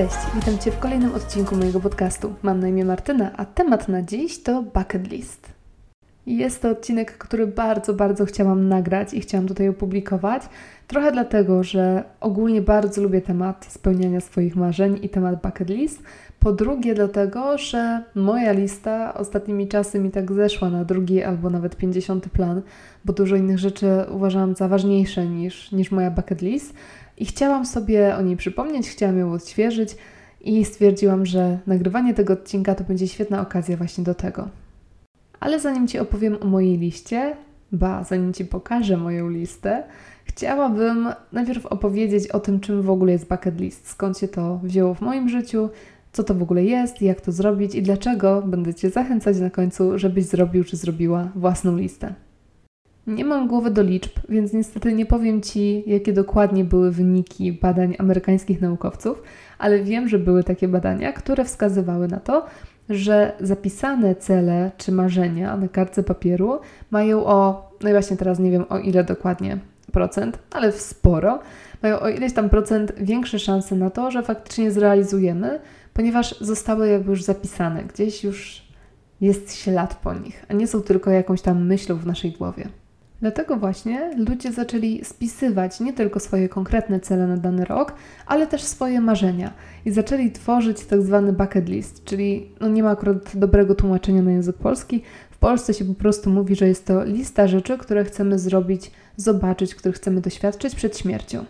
Cześć, witam Cię w kolejnym odcinku mojego podcastu. Mam na imię Martyna, a temat na dziś to bucket list. Jest to odcinek, który bardzo, bardzo chciałam nagrać i chciałam tutaj opublikować. Trochę dlatego, że ogólnie bardzo lubię temat spełniania swoich marzeń i temat bucket list. Po drugie, dlatego, że moja lista ostatnimi czasy mi tak zeszła na drugi albo nawet pięćdziesiąty plan, bo dużo innych rzeczy uważałam za ważniejsze niż, niż moja bucket list. I chciałam sobie o niej przypomnieć, chciałam ją odświeżyć i stwierdziłam, że nagrywanie tego odcinka to będzie świetna okazja właśnie do tego. Ale zanim Ci opowiem o mojej liście, ba, zanim Ci pokażę moją listę, chciałabym najpierw opowiedzieć o tym, czym w ogóle jest bucket list, skąd się to wzięło w moim życiu, co to w ogóle jest, jak to zrobić i dlaczego będę Cię zachęcać na końcu, żebyś zrobił czy zrobiła własną listę. Nie mam głowy do liczb, więc niestety nie powiem Ci, jakie dokładnie były wyniki badań amerykańskich naukowców, ale wiem, że były takie badania, które wskazywały na to, że zapisane cele czy marzenia na kartce papieru mają o, no i właśnie teraz nie wiem o ile dokładnie procent, ale sporo, mają o ileś tam procent większe szanse na to, że faktycznie zrealizujemy, ponieważ zostały jakby już zapisane, gdzieś już jest ślad po nich, a nie są tylko jakąś tam myślą w naszej głowie. Dlatego właśnie ludzie zaczęli spisywać nie tylko swoje konkretne cele na dany rok, ale też swoje marzenia i zaczęli tworzyć tak zwany bucket list, czyli no nie ma akurat dobrego tłumaczenia na język polski. W Polsce się po prostu mówi, że jest to lista rzeczy, które chcemy zrobić, zobaczyć, których chcemy doświadczyć przed śmiercią.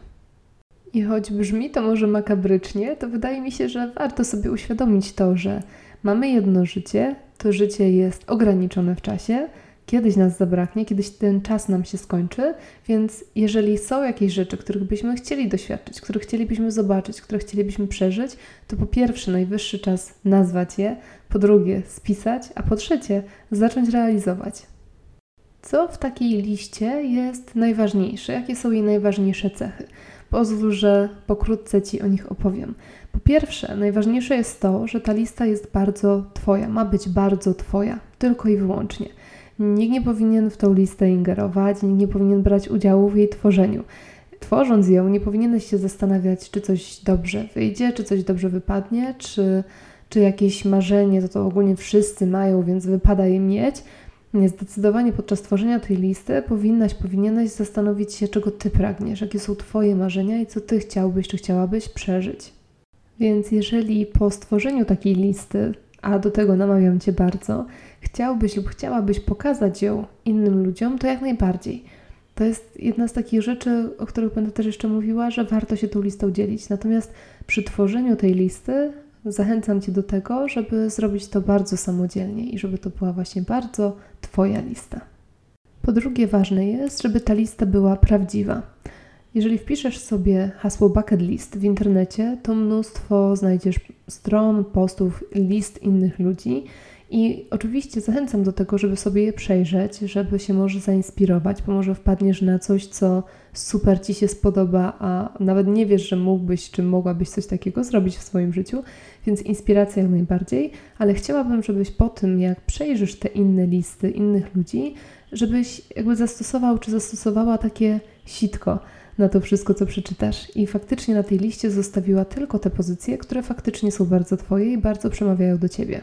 I choć brzmi to może makabrycznie, to wydaje mi się, że warto sobie uświadomić to, że mamy jedno życie, to życie jest ograniczone w czasie, kiedyś nas zabraknie, kiedyś ten czas nam się skończy, więc jeżeli są jakieś rzeczy, których byśmy chcieli doświadczyć, które chcielibyśmy zobaczyć, które chcielibyśmy przeżyć, to po pierwsze najwyższy czas nazwać je, po drugie spisać, a po trzecie zacząć realizować. Co w takiej liście jest najważniejsze? Jakie są jej najważniejsze cechy? Pozwól, że pokrótce Ci o nich opowiem. Po pierwsze, najważniejsze jest to, że ta lista jest bardzo Twoja, ma być bardzo Twoja, tylko i wyłącznie. Nikt nie powinien w tą listę ingerować, nikt nie powinien brać udziału w jej tworzeniu. Tworząc ją, nie powinieneś się zastanawiać, czy coś dobrze wyjdzie, czy coś dobrze wypadnie, czy, czy jakieś marzenie to to ogólnie wszyscy mają, więc wypada je mieć. Nie, zdecydowanie podczas tworzenia tej listy powinnaś, powinieneś zastanowić się, czego Ty pragniesz, jakie są Twoje marzenia i co Ty chciałbyś, czy chciałabyś przeżyć. Więc jeżeli po stworzeniu takiej listy, a do tego namawiam Cię bardzo, chciałbyś lub chciałabyś pokazać ją innym ludziom, to jak najbardziej. To jest jedna z takich rzeczy, o których będę też jeszcze mówiła, że warto się tą listą dzielić. Natomiast przy tworzeniu tej listy zachęcam Cię do tego, żeby zrobić to bardzo samodzielnie i żeby to była właśnie bardzo Twoja lista. Po drugie, ważne jest, żeby ta lista była prawdziwa. Jeżeli wpiszesz sobie hasło bucket list w internecie, to mnóstwo znajdziesz stron, postów, list innych ludzi i oczywiście zachęcam do tego, żeby sobie je przejrzeć, żeby się może zainspirować, bo może wpadniesz na coś, co super ci się spodoba, a nawet nie wiesz, że mógłbyś czy mogłabyś coś takiego zrobić w swoim życiu, więc inspiracja jak najbardziej, ale chciałabym, żebyś po tym, jak przejrzysz te inne listy innych ludzi, żebyś jakby zastosował czy zastosowała takie sitko na to wszystko, co przeczytasz. I faktycznie na tej liście zostawiła tylko te pozycje, które faktycznie są bardzo Twoje i bardzo przemawiają do Ciebie.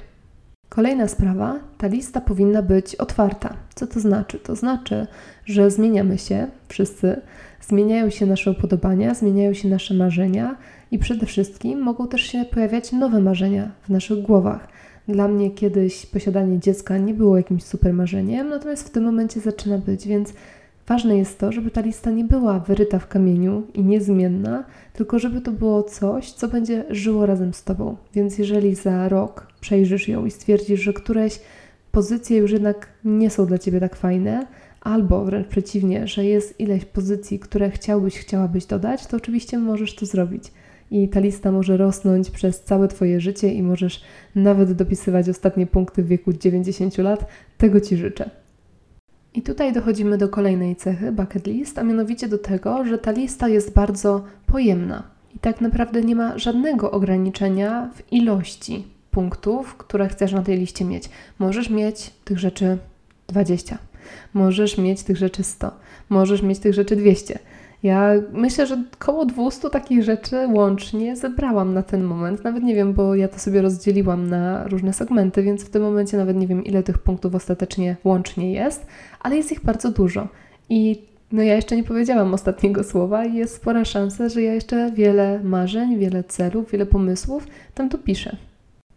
Kolejna sprawa, ta lista powinna być otwarta. Co to znaczy? To znaczy, że zmieniamy się wszyscy, zmieniają się nasze upodobania, zmieniają się nasze marzenia i przede wszystkim mogą też się pojawiać nowe marzenia w naszych głowach. Dla mnie kiedyś posiadanie dziecka nie było jakimś super marzeniem, natomiast w tym momencie zaczyna być, więc ważne jest to, żeby ta lista nie była wyryta w kamieniu i niezmienna, tylko żeby to było coś, co będzie żyło razem z Tobą. Więc jeżeli za rok przejrzysz ją i stwierdzisz, że któreś pozycje już jednak nie są dla Ciebie tak fajne, albo wręcz przeciwnie, że jest ileś pozycji, które chciałbyś, chciałabyś dodać, to oczywiście możesz to zrobić. I ta lista może rosnąć przez całe Twoje życie i możesz nawet dopisywać ostatnie punkty w wieku 90 lat. Tego Ci życzę. I tutaj dochodzimy do kolejnej cechy bucket list, a mianowicie do tego, że ta lista jest bardzo pojemna i tak naprawdę nie ma żadnego ograniczenia w ilości punktów, które chcesz na tej liście mieć. Możesz mieć tych rzeczy 20, możesz mieć tych rzeczy 100, możesz mieć tych rzeczy 200. Ja myślę, że około 200 takich rzeczy łącznie zebrałam na ten moment. Nawet nie wiem, bo ja to sobie rozdzieliłam na różne segmenty, więc w tym momencie nawet nie wiem, ile tych punktów ostatecznie łącznie jest, ale jest ich bardzo dużo. I no ja jeszcze nie powiedziałam ostatniego słowa i jest spora szansa, że ja jeszcze wiele marzeń, wiele celów, wiele pomysłów tam tu piszę.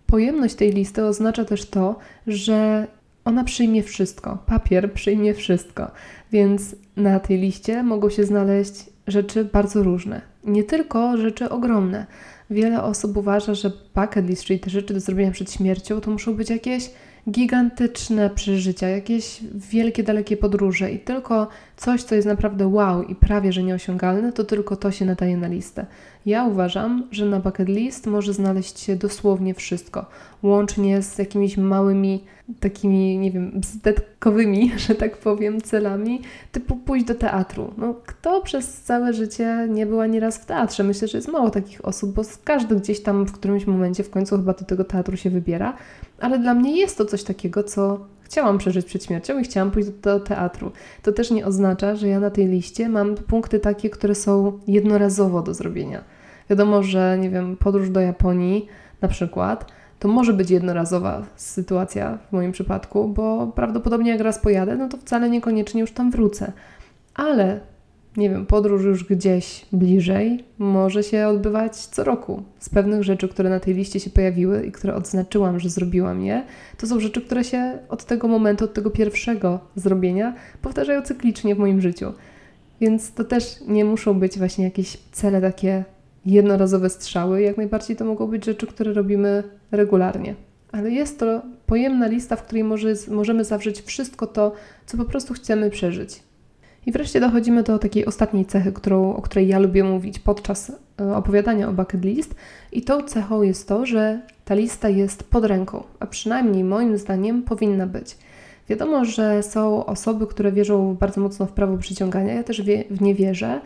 Pojemność tej listy oznacza też to, że ona przyjmie wszystko. Papier przyjmie wszystko. Więc na tej liście mogą się znaleźć rzeczy bardzo różne. Nie tylko rzeczy ogromne. Wiele osób uważa, że bucket list, czyli te rzeczy do zrobienia przed śmiercią, to muszą być jakieś gigantyczne przeżycia, jakieś wielkie, dalekie podróże i tylko coś, co jest naprawdę wow i prawie że nieosiągalne, to tylko to się nadaje na listę. Ja uważam, że na bucket list może znaleźć się dosłownie wszystko, łącznie z jakimiś małymi, takimi, nie wiem, bzdetkowymi, że tak powiem, celami, typu pójść do teatru. No, kto przez całe życie nie była nieraz w teatrze? Myślę, że jest mało takich osób, bo każdy gdzieś tam w którymś momencie w końcu chyba do tego teatru się wybiera, ale dla mnie jest to coś takiego, co chciałam przeżyć przed śmiercią i chciałam pójść do, teatru. To też nie oznacza, że ja na tej liście mam punkty takie, które są jednorazowo do zrobienia. Wiadomo, że nie wiem, podróż do Japonii na przykład, to może być jednorazowa sytuacja w moim przypadku, bo prawdopodobnie jak raz pojadę, no to wcale niekoniecznie już tam wrócę. Ale nie wiem, podróż już gdzieś bliżej może się odbywać co roku. Z pewnych rzeczy, które na tej liście się pojawiły i które odznaczyłam, że zrobiłam je, to są rzeczy, które się od tego momentu, od tego pierwszego zrobienia powtarzają cyklicznie w moim życiu. Więc to też nie muszą być właśnie jakieś cele takie jednorazowe strzały. Jak najbardziej to mogą być rzeczy, które robimy regularnie. Ale jest to pojemna lista, w której może, możemy zawrzeć wszystko to, co po prostu chcemy przeżyć. I wreszcie dochodzimy do takiej ostatniej cechy, którą, o której ja lubię mówić podczas e, opowiadania o bucket list. I tą cechą jest to, że ta lista jest pod ręką, a przynajmniej moim zdaniem powinna być. Wiadomo, że są osoby, które wierzą bardzo mocno w prawo przyciągania. Ja też w nie wierzę.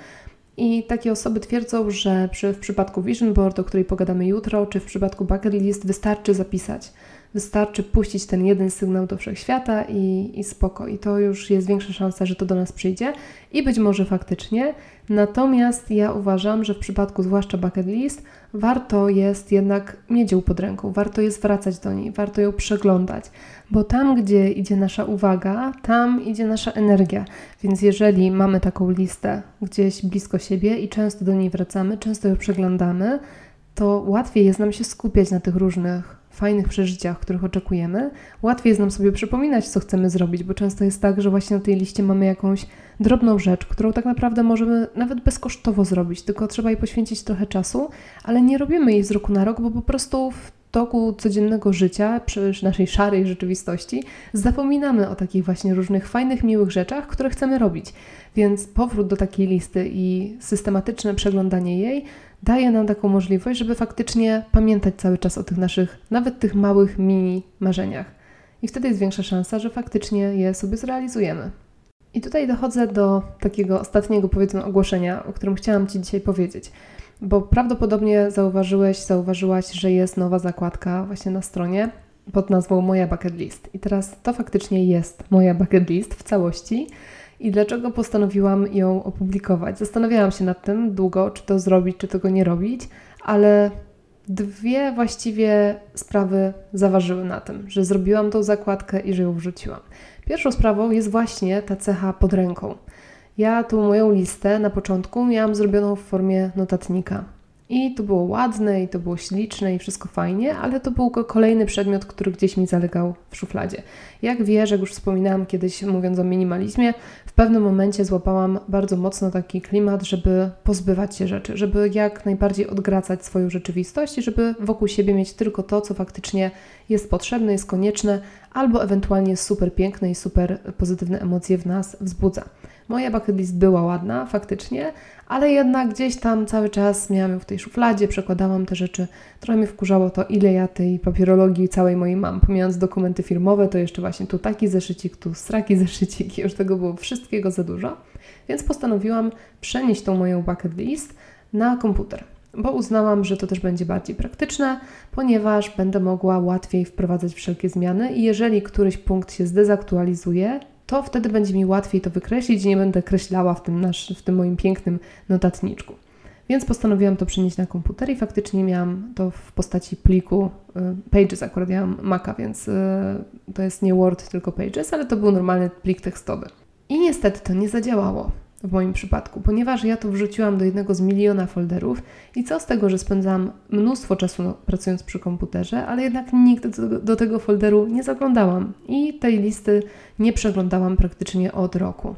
I takie osoby twierdzą, że przy, w przypadku Vision Board, o której pogadamy jutro, czy w przypadku bucket list wystarczy zapisać. Wystarczy puścić ten jeden sygnał do wszechświata i, i spoko. I to już jest większa szansa, że to do nas przyjdzie. I być może faktycznie. Natomiast ja uważam, że w przypadku zwłaszcza bucket list warto jest jednak mieć ją pod ręką, warto jest wracać do niej, warto ją przeglądać, bo tam, gdzie idzie nasza uwaga, tam idzie nasza energia. Więc jeżeli mamy taką listę gdzieś blisko siebie i często do niej wracamy, często ją przeglądamy, to łatwiej jest nam się skupiać na tych różnych fajnych przeżyciach, których oczekujemy, łatwiej jest nam sobie przypominać, co chcemy zrobić, bo często jest tak, że właśnie na tej liście mamy jakąś drobną rzecz, którą tak naprawdę możemy nawet bezkosztowo zrobić, tylko trzeba jej poświęcić trochę czasu, ale nie robimy jej z roku na rok, bo po prostu w toku codziennego życia, przy naszej szarej rzeczywistości, zapominamy o takich właśnie różnych fajnych, miłych rzeczach, które chcemy robić. Więc powrót do takiej listy i systematyczne przeglądanie jej daje nam taką możliwość, żeby faktycznie pamiętać cały czas o tych naszych, nawet tych małych mini marzeniach. I wtedy jest większa szansa, że faktycznie je sobie zrealizujemy. I tutaj dochodzę do takiego ostatniego, powiedzmy, ogłoszenia, o którym chciałam Ci dzisiaj powiedzieć. Bo prawdopodobnie zauważyłeś, zauważyłaś, że jest nowa zakładka właśnie na stronie pod nazwą Moja Bucket List. I teraz to faktycznie jest moja bucket list w całości i dlaczego postanowiłam ją opublikować. Zastanawiałam się nad tym długo, czy to zrobić, czy tego nie robić, ale dwie właściwie sprawy zaważyły na tym, że zrobiłam tą zakładkę i że ją wrzuciłam. Pierwszą sprawą jest właśnie ta cecha pod ręką. Ja tą moją listę na początku miałam zrobioną w formie notatnika. I to było ładne, i to było śliczne, i wszystko fajnie, ale to był kolejny przedmiot, który gdzieś mi zalegał w szufladzie. Jak wiesz, jak już wspominałam kiedyś mówiąc o minimalizmie, w pewnym momencie złapałam bardzo mocno taki klimat, żeby pozbywać się rzeczy, żeby jak najbardziej odgracać swoją rzeczywistość i żeby wokół siebie mieć tylko to, co faktycznie jest potrzebne, jest konieczne, albo ewentualnie super piękne i super pozytywne emocje w nas wzbudza. Moja bucket list była ładna, faktycznie, ale jednak gdzieś tam cały czas miałam ją w tej szufladzie, przekładałam te rzeczy. Trochę mnie wkurzało to, ile ja tej papierologii całej mojej mam. Pomijając dokumenty firmowe, to jeszcze właśnie tu taki zeszycik, tu straki zeszycik już tego było wszystkiego za dużo. Więc postanowiłam przenieść tą moją bucket list na komputer bo uznałam, że to też będzie bardziej praktyczne, ponieważ będę mogła łatwiej wprowadzać wszelkie zmiany i jeżeli któryś punkt się zdezaktualizuje, to wtedy będzie mi łatwiej to wykreślić i nie będę kreślała w tym, nasz, w tym moim pięknym notatniczku. Więc postanowiłam to przenieść na komputer i faktycznie miałam to w postaci pliku y, Pages. Akurat ja mam Maca, więc y, to jest nie Word, tylko Pages, ale to był normalny plik tekstowy. I niestety to nie zadziałało w moim przypadku, ponieważ ja to wrzuciłam do jednego z miliona folderów i co z tego, że spędzam mnóstwo czasu no, pracując przy komputerze, ale jednak nigdy do, do tego folderu nie zaglądałam i tej listy nie przeglądałam praktycznie od roku.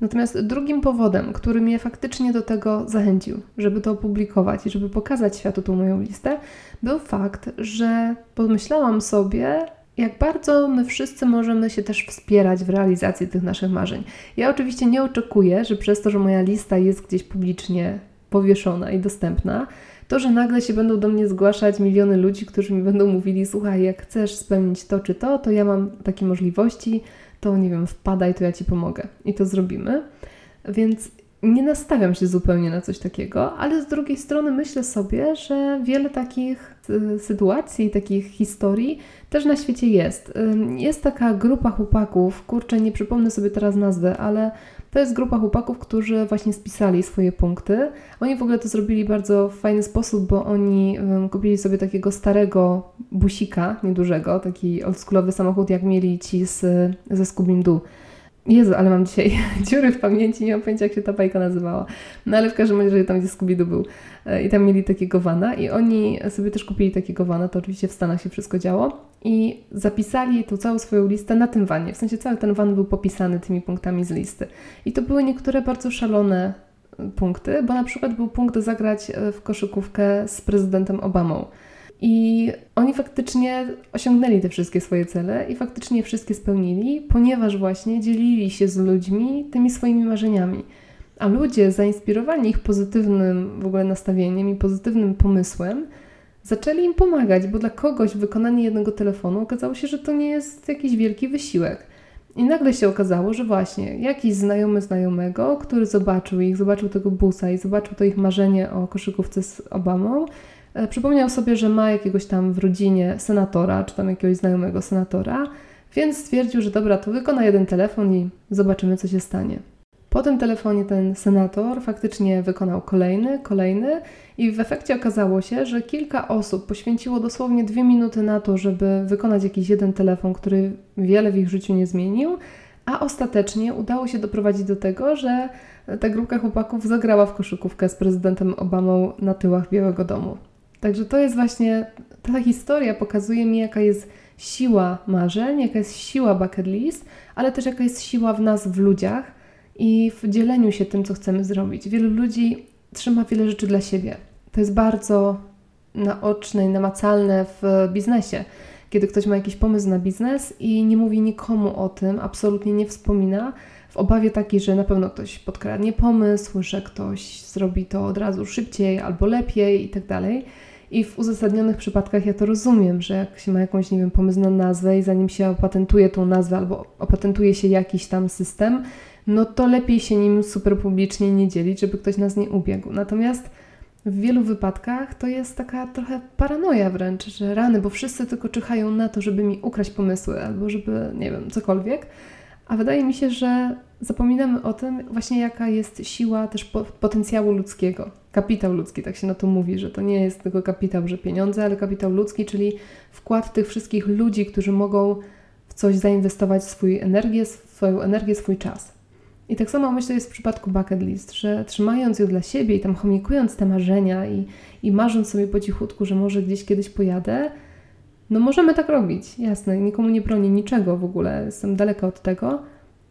Natomiast drugim powodem, który mnie faktycznie do tego zachęcił, żeby to opublikować i żeby pokazać światu tą moją listę, był fakt, że pomyślałam sobie, jak bardzo my wszyscy możemy się też wspierać w realizacji tych naszych marzeń. Ja oczywiście nie oczekuję, że przez to, że moja lista jest gdzieś publicznie powieszona i dostępna, to, że nagle się będą do mnie zgłaszać miliony ludzi, którzy mi będą mówili: Słuchaj, jak chcesz spełnić to czy to, to ja mam takie możliwości, to nie wiem, wpadaj, to ja ci pomogę i to zrobimy. Więc nie nastawiam się zupełnie na coś takiego, ale z drugiej strony myślę sobie, że wiele takich y, sytuacji, takich historii też na świecie jest. Jest taka grupa chłopaków, kurczę, nie przypomnę sobie teraz nazwy, ale to jest grupa chłopaków, którzy właśnie spisali swoje punkty. Oni w ogóle to zrobili bardzo w fajny sposób, bo oni kupili sobie takiego starego busika, niedużego, taki oldschoolowy samochód, jak mieli ci z, ze Scooby-Doo. Jezu, ale mam dzisiaj dziury w pamięci, nie mam pojęcia jak się ta bajka nazywała. No ale w każdym razie tam gdzie scooby był e, i tam mieli takiego vana i oni sobie też kupili takiego vana, to oczywiście w Stanach się wszystko działo i zapisali tą całą swoją listę na tym vanie. W sensie cały ten van był popisany tymi punktami z listy. I to były niektóre bardzo szalone e, punkty, bo na przykład był punkt zagrać e, w koszykówkę z prezydentem Obamą. I oni faktycznie osiągnęli te wszystkie swoje cele i faktycznie wszystkie spełnili, ponieważ właśnie dzielili się z ludźmi tymi swoimi marzeniami. A ludzie zainspirowani ich pozytywnym w ogóle nastawieniem i pozytywnym pomysłem, zaczęli im pomagać, bo dla kogoś wykonanie jednego telefonu okazało się, że to nie jest jakiś wielki wysiłek. I nagle się okazało, że właśnie jakiś znajomy znajomego, który zobaczył ich, zobaczył tego busa i zobaczył to ich marzenie o koszykówce z Obamą, przypomniał sobie, że ma jakiegoś tam w rodzinie senatora, czy tam jakiegoś znajomego senatora, więc stwierdził, że dobra, to wykona jeden telefon i zobaczymy, co się stanie. Po tym telefonie ten senator faktycznie wykonał kolejny, kolejny i w efekcie okazało się, że kilka osób poświęciło dosłownie dwie minuty na to, żeby wykonać jakiś jeden telefon, który wiele w ich życiu nie zmienił, a ostatecznie udało się doprowadzić do tego, że ta grupka chłopaków zagrała w koszykówkę z prezydentem Obamą na tyłach Białego Domu. Także to jest właśnie, ta historia pokazuje mi, jaka jest siła marzeń, jaka jest siła bucket list, ale też jaka jest siła w nas, w ludziach i w dzieleniu się tym, co chcemy zrobić. Wielu ludzi trzyma wiele rzeczy dla siebie. To jest bardzo naoczne i namacalne w biznesie. Kiedy ktoś ma jakiś pomysł na biznes i nie mówi nikomu o tym, absolutnie nie wspomina, w obawie takiej, że na pewno ktoś podkradnie pomysł, że ktoś zrobi to od razu szybciej albo lepiej i tak dalej. I w uzasadnionych przypadkach ja to rozumiem, że jak się ma jakąś, nie wiem, pomysł na nazwę i zanim się opatentuje tą nazwę albo opatentuje się jakiś tam system, no to lepiej się nim super publicznie nie dzielić, żeby ktoś nas nie ubiegł. Natomiast w wielu wypadkach to jest taka trochę paranoja wręcz, że rany, bo wszyscy tylko czyhają na to, żeby mi ukraść pomysły albo żeby, nie wiem, cokolwiek. A wydaje mi się, że zapominamy o tym właśnie, jaka jest siła też potencjału ludzkiego. Kapitał ludzki, tak się na to mówi, że to nie jest tylko kapitał, że pieniądze, ale kapitał ludzki, czyli wkład tych wszystkich ludzi, którzy mogą w coś zainwestować swój energię, swoją energię, swój czas. I tak samo myślę jest w przypadku bucket list, że trzymając ją dla siebie i tam chomikując te marzenia i, i marząc sobie po cichutku, że może gdzieś kiedyś pojadę, no możemy tak robić, jasne, nikomu nie bronię niczego w ogóle, jestem daleka od tego,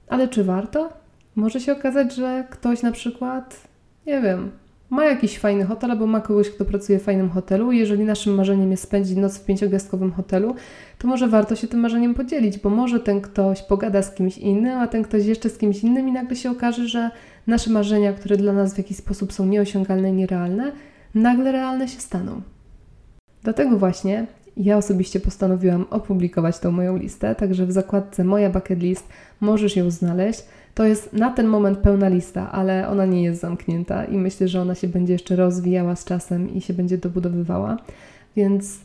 ale czy warto? Może się okazać, że ktoś na przykład, nie wiem, ma jakiś fajny hotel albo ma kogoś, kto pracuje w fajnym hotelu. Jeżeli naszym marzeniem jest spędzić noc w pięciogwiazdkowym hotelu, to może warto się tym marzeniem podzielić, bo może ten ktoś pogada z kimś innym, a ten ktoś jeszcze z kimś innym i nagle się okaże, że nasze marzenia, które dla nas w jakiś sposób są nieosiągalne i nierealne, nagle realne się staną. Dlatego właśnie ja osobiście postanowiłam opublikować tą moją listę, także w zakładce Moja Bucket List możesz ją znaleźć. To jest na ten moment pełna lista, ale ona nie jest zamknięta i myślę, że ona się będzie jeszcze rozwijała z czasem i się będzie dobudowywała. Więc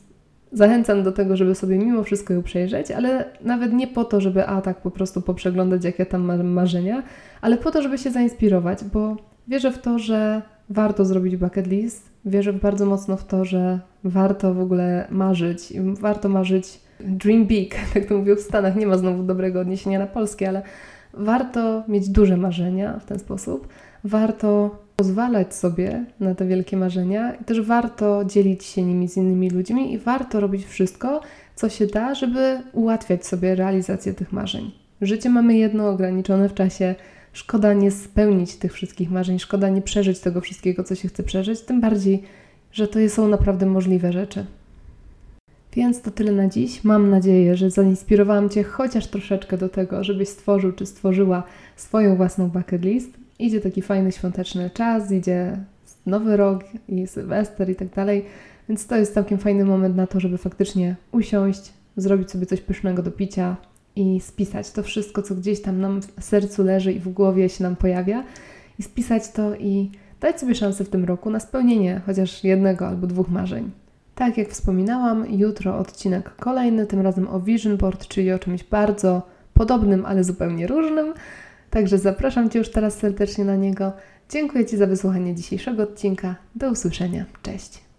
zachęcam do tego, żeby sobie mimo wszystko ją przejrzeć, ale nawet nie po to, żeby a tak po prostu poprzeglądać, jakie tam mam marzenia, ale po to, żeby się zainspirować, bo wierzę w to, że warto zrobić bucket list. Wierzę bardzo mocno w to, że warto w ogóle marzyć warto marzyć dream big, tak to mówią w Stanach. Nie ma znowu dobrego odniesienia na polskie, ale warto mieć duże marzenia w ten sposób. Warto pozwalać sobie na te wielkie marzenia i też warto dzielić się nimi z innymi ludźmi i warto robić wszystko, co się da, żeby ułatwiać sobie realizację tych marzeń. Życie mamy jedno, ograniczone w czasie. Szkoda nie spełnić tych wszystkich marzeń, szkoda nie przeżyć tego wszystkiego, co się chce przeżyć, tym bardziej, że to są naprawdę możliwe rzeczy. Więc to tyle na dziś. Mam nadzieję, że zainspirowałam Cię chociaż troszeczkę do tego, żebyś stworzył czy stworzyła swoją własną bucket list. Idzie taki fajny świąteczny czas, idzie nowy rok i sylwester i tak dalej, więc to jest całkiem fajny moment na to, żeby faktycznie usiąść, zrobić sobie coś pysznego do picia i spisać to wszystko, co gdzieś tam nam w sercu leży i w głowie się nam pojawia i spisać to i dać sobie szansę w tym roku na spełnienie chociaż jednego albo dwóch marzeń. Tak jak wspominałam, jutro odcinek kolejny, tym razem o Vision Board, czyli o czymś bardzo podobnym, ale zupełnie różnym. Także zapraszam Cię już teraz serdecznie na niego. Dziękuję Ci za wysłuchanie dzisiejszego odcinka. Do usłyszenia. Cześć.